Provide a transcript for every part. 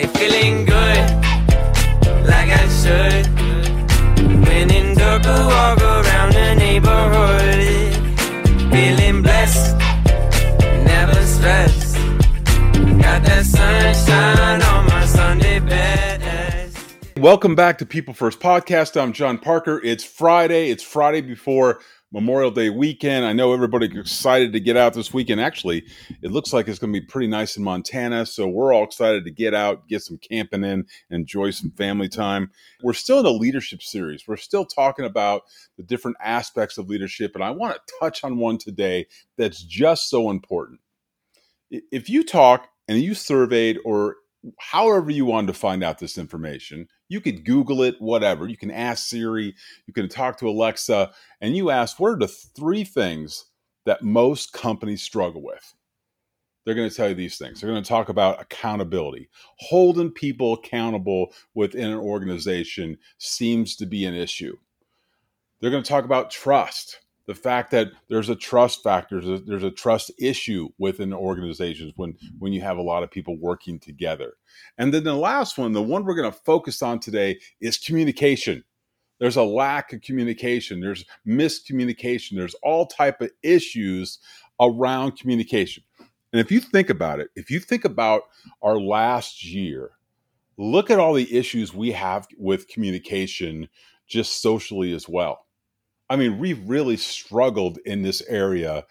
Hey, feeling good, like I should. When in I walk around the neighborhood. Feeling blessed, never stressed. Got that sunshine on my Sunday best. Welcome back to People First Podcast. I'm John Parker. It's Friday. It's Friday before Memorial Day weekend. I know everybody's excited to get out this weekend. Actually, it looks like it's going to be pretty nice in Montana. So we're all excited to get out, get some camping in, enjoy some family time. We're still in a leadership series. We're still talking about the different aspects of leadership. And I want to touch on one today that's just so important. If you talk and you surveyed or however you wanted to find out this information. You could Google it, whatever. You can ask Siri, you can talk to Alexa, and you ask, what are the three things that most companies struggle with? They're going to tell you these things. They're going to talk about accountability. Holding people accountable within an organization seems to be an issue. They're going to talk about trust the fact that there's a trust factor, there's a, there's a trust issue within organizations when when you have a lot of people working together. And then the last one, the one we're going to focus on today, is communication. There's a lack of communication. There's miscommunication. There's all type of issues around communication. And if you think about it, if you think about our last year, look at all the issues we have with communication just socially as well I mean, we've really struggled in this area,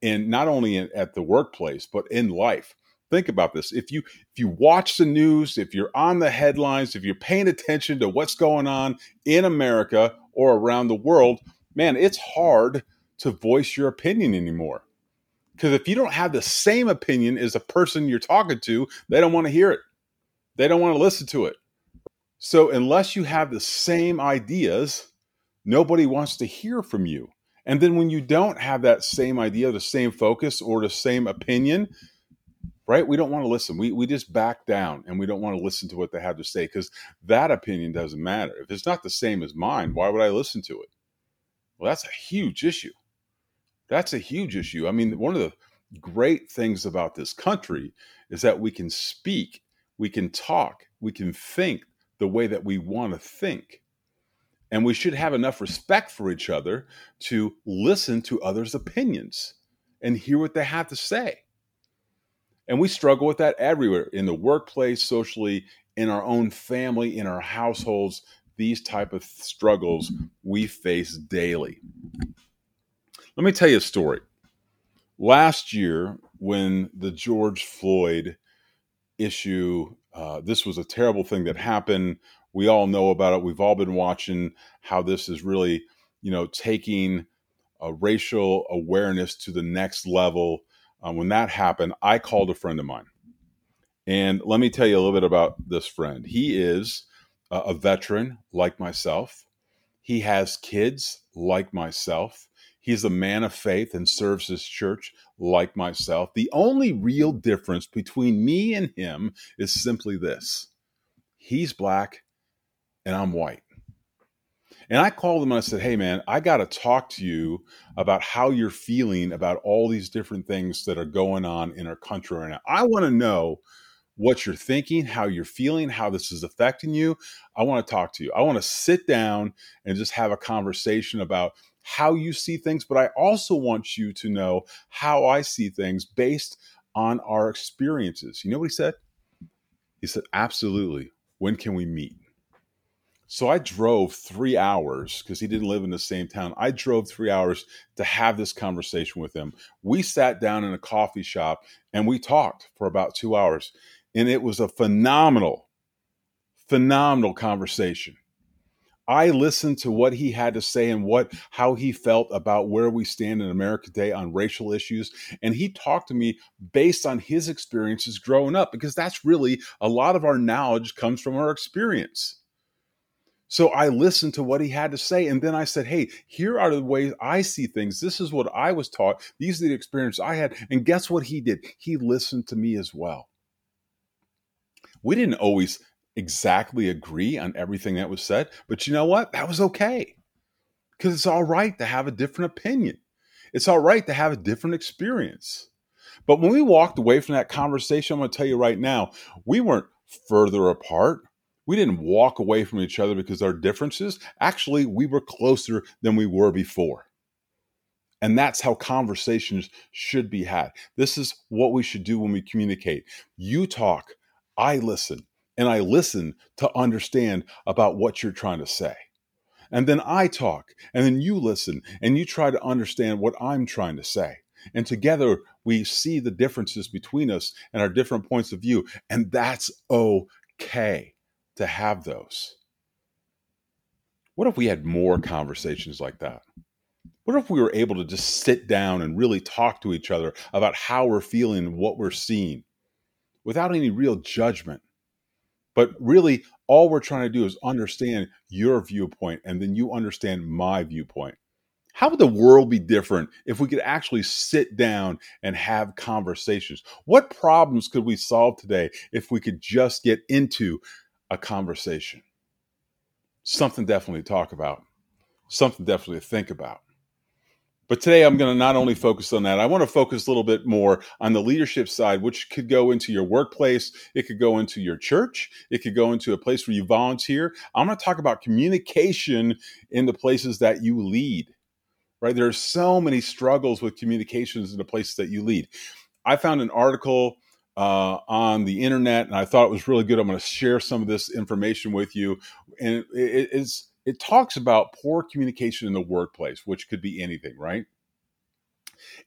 and not only in, at the workplace but in life. Think about this: if you if you watch the news, if you're on the headlines, if you're paying attention to what's going on in America or around the world, man, it's hard to voice your opinion anymore. Because if you don't have the same opinion as the person you're talking to, they don't want to hear it. They don't want to listen to it. So unless you have the same ideas, nobody wants to hear from you. And then when you don't have that same idea, the same focus, or the same opinion, right? We don't want to listen. We, we just back down and we don't want to listen to what they have to say because that opinion doesn't matter. If it's not the same as mine, why would I listen to it? Well, that's a huge issue. That's a huge issue. I mean, one of the great things about this country is that we can speak, we can talk, we can think the way that we want to think. And we should have enough respect for each other to listen to others' opinions and hear what they have to say. And we struggle with that everywhere in the workplace, socially, in our own family, in our households. These type of struggles we face daily. Let me tell you a story. Last year, when the George Floyd issue, uh, this was a terrible thing that happened we all know about it. We've all been watching how this is really, you know, taking a racial awareness to the next level. Um, when that happened, I called a friend of mine. And let me tell you a little bit about this friend. He is a veteran like myself. He has kids like myself. He's a man of faith and serves his church like myself. The only real difference between me and him is simply this he's black and I'm white. And I called him and I said, Hey, man, I got to talk to you about how you're feeling about all these different things that are going on in our country right now. I want to know what you're thinking, how you're feeling, how this is affecting you. I want to talk to you. I want to sit down and just have a conversation about how you see things, but I also want you to know how I see things based on our experiences. You know what he said? He said, Absolutely. When can we meet? So I drove three hours because he didn't live in the same town. I drove three hours to have this conversation with him. We sat down in a coffee shop and we talked for about two hours. And it was a phenomenal, phenomenal conversation. I listened to what he had to say and what how he felt about where we stand in America today on racial issues and he talked to me based on his experiences growing up because that's really a lot of our knowledge comes from our experience. So I listened to what he had to say. And then I said, Hey, here are the ways I see things. This is what I was taught. These are the experiences I had. And guess what he did? He listened to me as well. We didn't always exactly agree on everything that was said, but you know what? That was okay. Because it's all right to have a different opinion, it's all right to have a different experience. But when we walked away from that conversation, I'm going to tell you right now, we weren't further apart. We didn't walk away from each other because our differences. Actually, we were closer than we were before. And that's how conversations should be had. This is what we should do when we communicate. You talk, I listen, and I listen to understand about what you're trying to say. And then I talk, and then you listen, and you try to understand what I'm trying to say. And together we see the differences between us and our different points of view. And that's okay to have those. What if we had more conversations like that? What if we were able to just sit down and really talk to each other about how we're feeling what we're seeing without any real judgment? But really, all we're trying to do is understand your viewpoint and then you understand my viewpoint. How would the world be different if we could actually sit down and have conversations? What problems could we solve today if we could just get into a conversation? Something definitely to talk about, something definitely to think about. But today I'm going to not only focus on that, I want to focus a little bit more on the leadership side, which could go into your workplace, it could go into your church, it could go into a place where you volunteer. I'm going to talk about communication in the places that you lead, right? There are so many struggles with communications in the places that you lead. I found an article uh, on the internet, and I thought it was really good. I'm going to share some of this information with you, and it, it's it talks about poor communication in the workplace, which could be anything, right?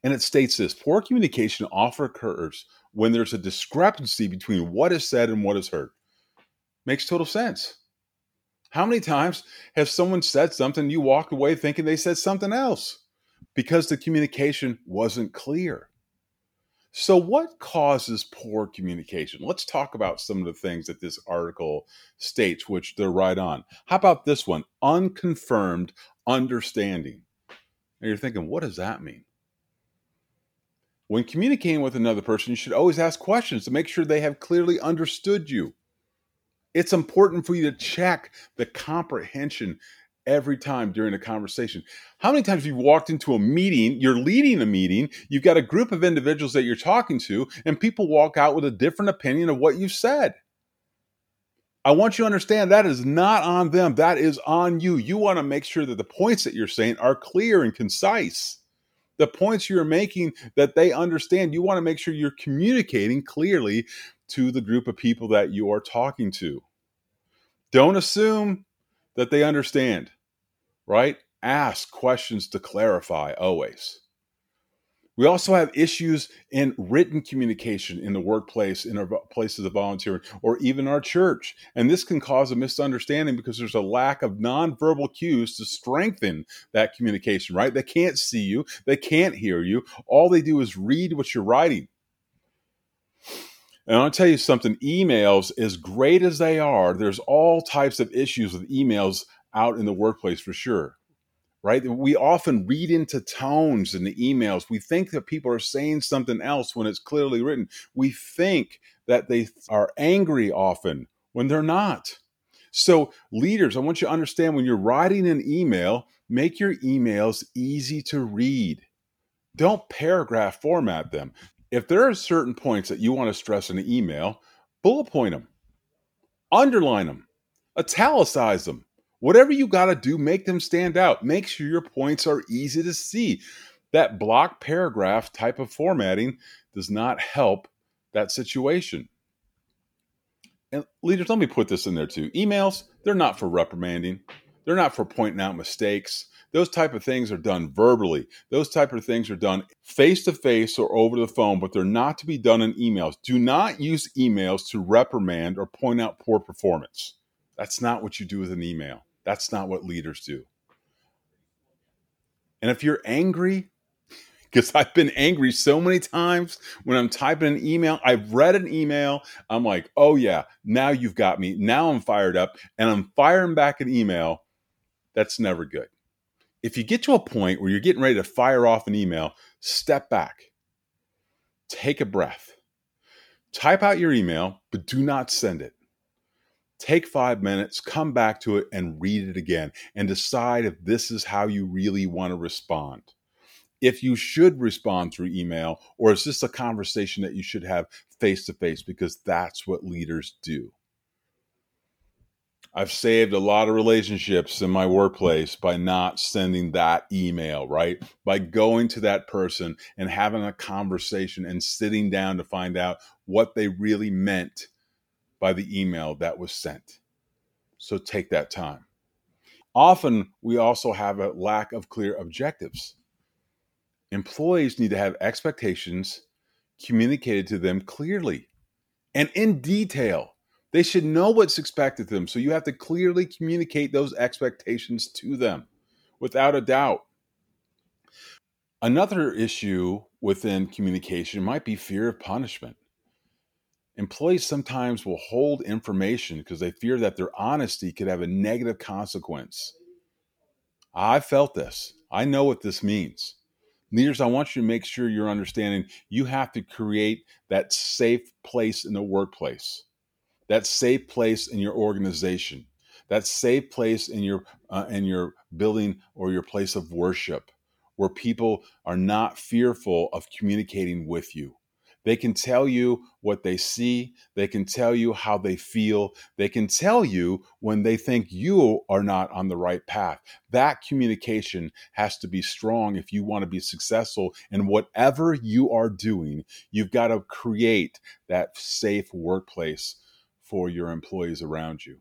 And it states this poor communication often occurs when there's a discrepancy between what is said and what is heard. Makes total sense. How many times has someone said something, you walked away thinking they said something else because the communication wasn't clear? So, what causes poor communication? Let's talk about some of the things that this article states, which they're right on. How about this one? Unconfirmed understanding. And you're thinking, what does that mean? When communicating with another person, you should always ask questions to make sure they have clearly understood you. It's important for you to check the comprehension every time during a conversation. How many times have you walked into a meeting, you're leading a meeting, you've got a group of individuals that you're talking to, and people walk out with a different opinion of what you said? I want you to understand that is not on them, that is on you. You want to make sure that the points that you're saying are clear and concise. The points you're making that they understand, you want to make sure you're communicating clearly to the group of people that you are talking to. Don't assume that they understand, right? Ask questions to clarify always. We also have issues in written communication in the workplace, in our places of volunteering, or even our church. And this can cause a misunderstanding because there's a lack of nonverbal cues to strengthen that communication, right? They can't see you, they can't hear you. All they do is read what you're writing. And I'll tell you something emails, as great as they are, there's all types of issues with emails out in the workplace for sure. Right? We often read into tones in the emails. We think that people are saying something else when it's clearly written. We think that they are angry often when they're not. So, leaders, I want you to understand when you're writing an email, make your emails easy to read. Don't paragraph format them if there are certain points that you want to stress in an email, bullet point them, underline them, italicize them. Whatever you got to do, make them stand out. Make sure your points are easy to see. That block paragraph type of formatting does not help that situation. And leaders, let me put this in there too. Emails, they're not for reprimanding. They're not for pointing out mistakes. Those type of things are done verbally. Those type of things are done face to face or over the phone, but they're not to be done in emails. Do not use emails to reprimand or point out poor performance. That's not what you do with an email. That's not what leaders do. And if you're angry, because I've been angry so many times when I'm typing an email. I've read an email. I'm like, oh, yeah, now you've got me. Now I'm fired up and I'm firing back an email. That's never good if you get to a point where you're getting ready to fire off an email, step back, take a breath, type out your email, but do not send it. Take five minutes, come back to it, and read it again and decide if this is how you really want to respond. If you should respond through email, or is this a conversation that you should have face to face because that's what leaders do. I've saved a lot of relationships in my workplace by not sending that email, right? By going to that person and having a conversation and sitting down to find out what they really meant by the email that was sent. So take that time. Often we also have a lack of clear objectives. Employees need to have expectations communicated to them clearly and in detail they should know what's expected of them. So you have to clearly communicate those expectations to them without a doubt. Another issue within communication might be fear of punishment. Employees sometimes will hold information because they fear that their honesty could have a negative consequence. I felt this. I know what this means. Leaders, I want you to make sure you're understanding you have to create that safe place in the workplace that safe place in your organization, that safe place in your uh, in your building or your place of worship, where people are not fearful of communicating with you. They can tell you what they see. They can tell you how they feel. They can tell you when they think you are not on the right path. That communication has to be strong if you want to be successful in whatever you are doing. You've got to create that safe workplace for your employees around you.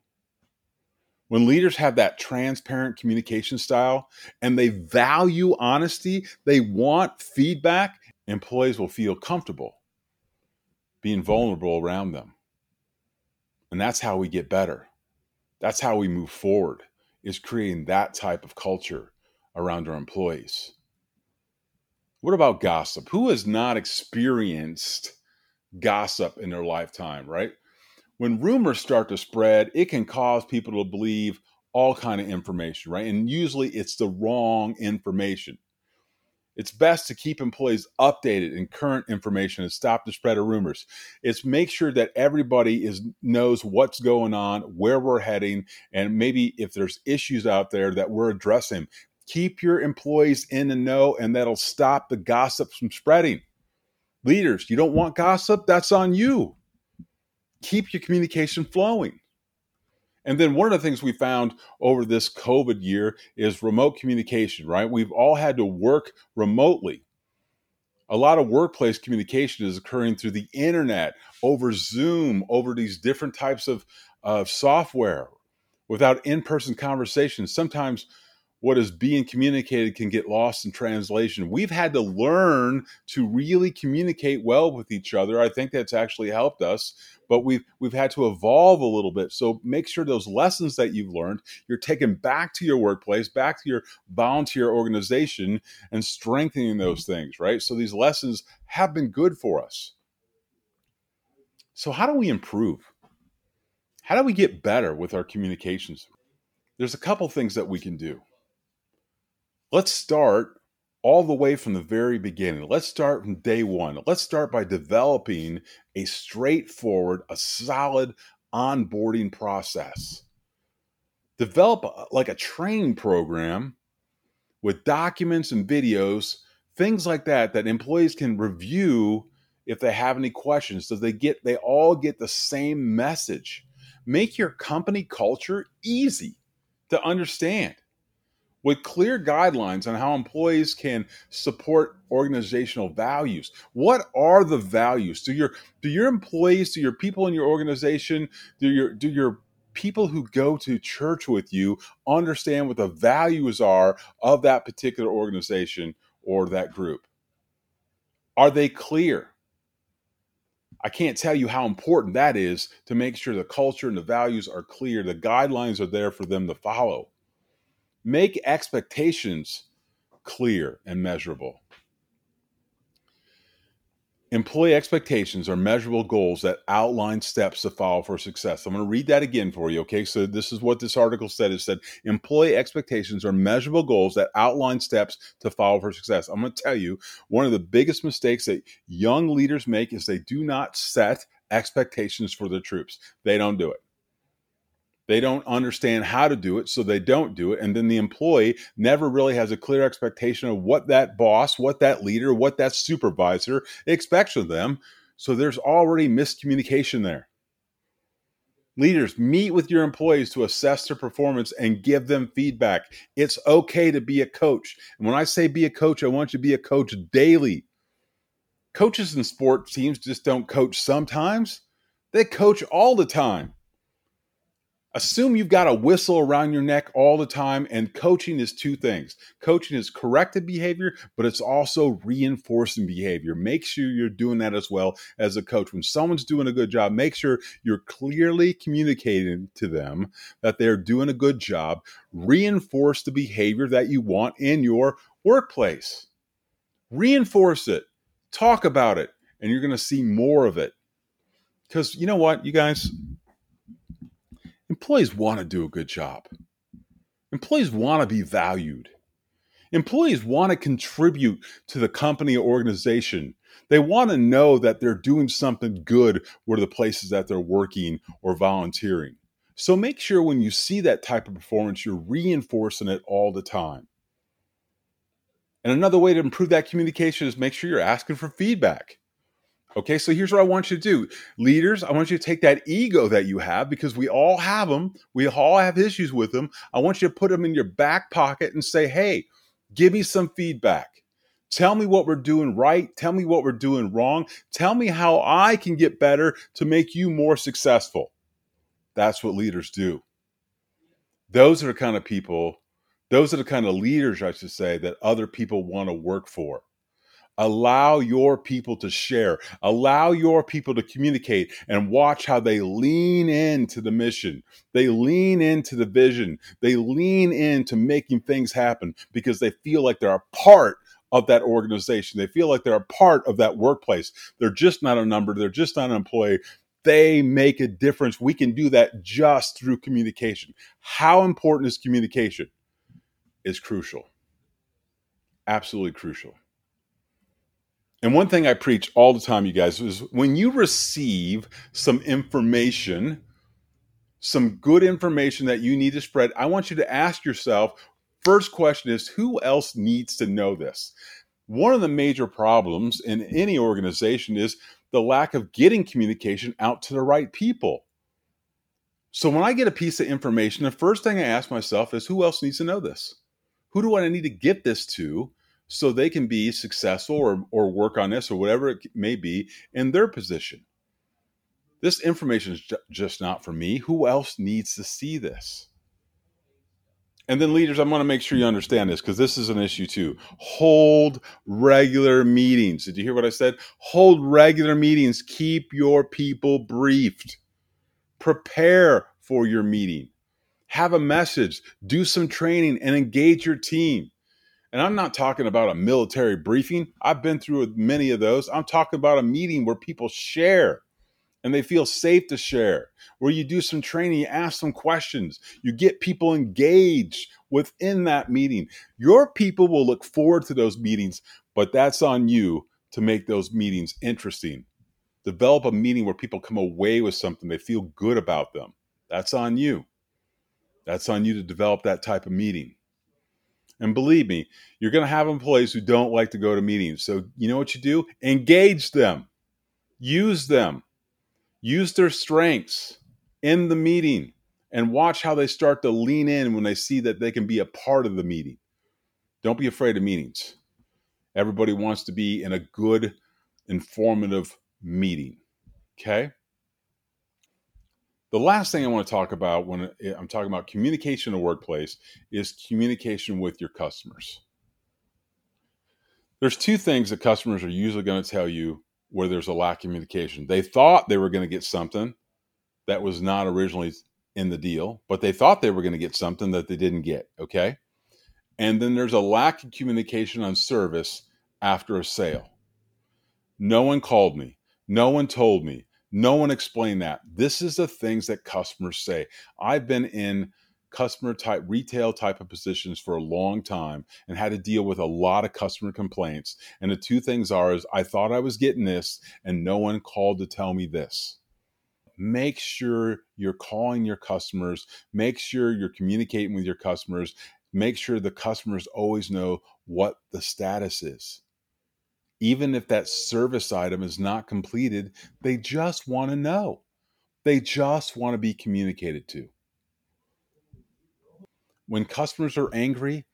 When leaders have that transparent communication style and they value honesty, they want feedback, employees will feel comfortable being vulnerable around them. And that's how we get better. That's how we move forward is creating that type of culture around our employees. What about gossip? Who has not experienced gossip in their lifetime, right? when rumors start to spread, it can cause people to believe all kind of information, right? And usually it's the wrong information. It's best to keep employees updated in current information and stop the spread of rumors. It's make sure that everybody is knows what's going on, where we're heading, and maybe if there's issues out there that we're addressing. Keep your employees in the know, and that'll stop the gossip from spreading. Leaders, you don't want gossip? That's on you keep your communication flowing. And then one of the things we found over this COVID year is remote communication, right? We've all had to work remotely. A lot of workplace communication is occurring through the internet, over Zoom, over these different types of, of software without in person conversations. Sometimes what is being communicated can get lost in translation. We've had to learn to really communicate well with each other. I think that's actually helped us, but we've we've had to evolve a little bit. So make sure those lessons that you've learned, you're taking back to your workplace, back to your volunteer organization and strengthening those things, right? So these lessons have been good for us. So how do we improve? How do we get better with our communications? There's a couple things that we can do let's start all the way from the very beginning. Let's start from day one. Let's start by developing a straightforward, a solid onboarding process. Develop a, like a training program with documents and videos, things like that, that employees can review if they have any questions. So they get they all get the same message. Make your company culture easy to understand with clear guidelines on how employees can support organizational values. What are the values? Do your do your employees, do your people in your organization, do your do your people who go to church with you understand what the values are of that particular organization or that group? Are they clear? I can't tell you how important that is to make sure the culture and the values are clear. The guidelines are there for them to follow. Make expectations clear and measurable. Employee expectations are measurable goals that outline steps to follow for success. I'm going to read that again for you. Okay. So, this is what this article said. It said employee expectations are measurable goals that outline steps to follow for success. I'm going to tell you one of the biggest mistakes that young leaders make is they do not set expectations for their troops, they don't do it. They don't understand how to do it, so they don't do it. And then the employee never really has a clear expectation of what that boss, what that leader, what that supervisor expects of them. So there's already miscommunication there. Leaders, meet with your employees to assess their performance and give them feedback. It's okay to be a coach. And when I say be a coach, I want you to be a coach daily. Coaches in sport teams just don't coach sometimes, they coach all the time assume you've got a whistle around your neck all the time and coaching is two things. Coaching is corrective behavior but it's also reinforcing behavior. Make sure you're doing that as well as a coach. When someone's doing a good job make sure you're clearly communicating to them that they're doing a good job. Reinforce the behavior that you want in your workplace. Reinforce it. Talk about it and you're going to see more of it. Because you know what you guys Employees want to do a good job. Employees want to be valued. Employees want to contribute to the company or organization. They want to know that they're doing something good where the places that they're working or volunteering. So make sure when you see that type of performance, you're reinforcing it all the time. And another way to improve that communication is make sure you're asking for feedback. Okay, so here's what I want you to do. Leaders, I want you to take that ego that you have because we all have them. We all have issues with them. I want you to put them in your back pocket and say, hey, give me some feedback. Tell me what we're doing right. Tell me what we're doing wrong. Tell me how I can get better to make you more successful. That's what leaders do. Those are the kind of people, those are the kind of leaders, I should say, that other people want to work for. Allow your people to share, allow your people to communicate, and watch how they lean into the mission. They lean into the vision. They lean into making things happen because they feel like they're a part of that organization. They feel like they're a part of that workplace. They're just not a number, they're just not an employee. They make a difference. We can do that just through communication. How important is communication? Is crucial. Absolutely crucial. And one thing I preach all the time, you guys, is when you receive some information, some good information that you need to spread, I want you to ask yourself first question is who else needs to know this? One of the major problems in any organization is the lack of getting communication out to the right people. So when I get a piece of information, the first thing I ask myself is who else needs to know this? Who do I need to get this to? So they can be successful or, or work on this or whatever it may be in their position. This information is just not for me. Who else needs to see this? And then, leaders, I want to make sure you understand this because this is an issue too. Hold regular meetings. Did you hear what I said? Hold regular meetings. Keep your people briefed. Prepare for your meeting. Have a message. Do some training and engage your team. And I'm not talking about a military briefing. I've been through many of those. I'm talking about a meeting where people share and they feel safe to share, where you do some training, you ask some questions, you get people engaged within that meeting. Your people will look forward to those meetings, but that's on you to make those meetings interesting. Develop a meeting where people come away with something, they feel good about them. That's on you. That's on you to develop that type of meeting. And believe me, you're going to have employees who don't like to go to meetings. So, you know what you do? Engage them, use them, use their strengths in the meeting, and watch how they start to lean in when they see that they can be a part of the meeting. Don't be afraid of meetings. Everybody wants to be in a good, informative meeting. Okay? The last thing I want to talk about when I'm talking about communication in the workplace is communication with your customers. There's two things that customers are usually going to tell you where there's a lack of communication. They thought they were going to get something that was not originally in the deal, but they thought they were going to get something that they didn't get. Okay. And then there's a lack of communication on service after a sale. No one called me. No one told me. No one explained that. This is the things that customers say. I've been in customer type retail type of positions for a long time and had to deal with a lot of customer complaints. And the two things are is i thought i was getting this and no one called to tell me this. Make sure you're calling your customers. Make sure you're communicating with your customers. Make sure the customers always know what the status is even if that service item is not completed, they just want to know. They just want to be communicated to. When customers are angry,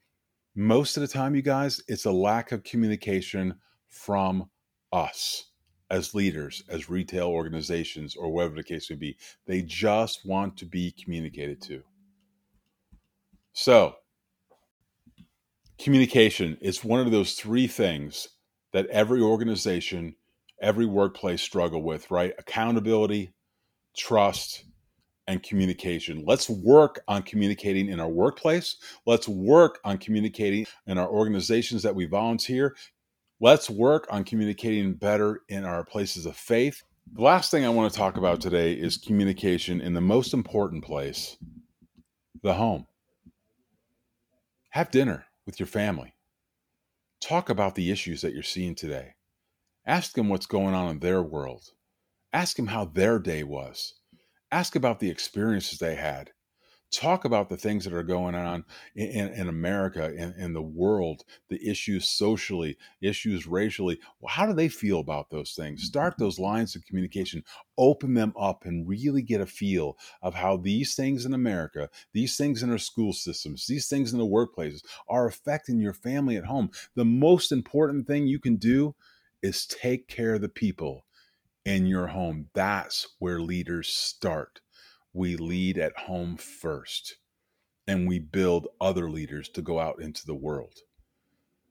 most of the time, you guys, it's a lack of communication from us as leaders, as retail organizations, or whatever the case may be. They just want to be communicated to. So, communication is one of those three things that every organization, every workplace struggle with, right? Accountability, trust, and communication. Let's work on communicating in our workplace. Let's work on communicating in our organizations that we volunteer. Let's work on communicating better in our places of faith. The last thing I want to talk about today is communication in the most important place the home. Have dinner with your family. Talk about the issues that you're seeing today. Ask them what's going on in their world. Ask them how their day was. Ask about the experiences they had. Talk about the things that are going on in, in America, in, in the world, the issues socially, issues racially. Well, how do they feel about those things? Start mm-hmm. those lines of communication, open them up, and really get a feel of how these things in America, these things in our school systems, these things in the workplaces are affecting your family at home. The most important thing you can do is take care of the people in your home. That's where leaders start. We lead at home first, and we build other leaders to go out into the world.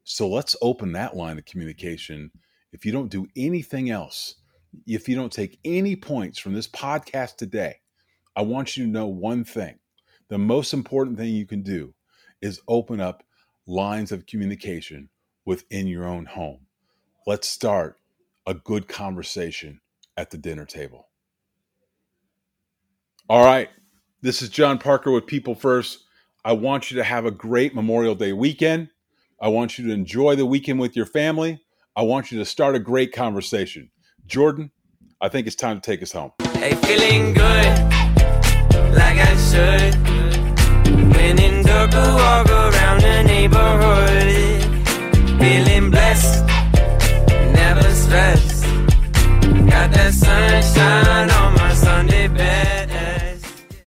So let's open that line of communication. If you don't do anything else, if you don't take any points from this podcast today, I want you to know one thing. The most important thing you can do is open up lines of communication within your own home. Let's start a good conversation at the dinner table. All right. This is John Parker with People First. I want you to have a great Memorial Day weekend. I want you to enjoy the weekend with your family. I want you to start a great conversation. Jordan, I think it's time to take us home. Hey, feeling good, like I should. When in dark, walk around the neighborhood. Feeling blessed, never stressed. Got that sunshine on my Sunday bed.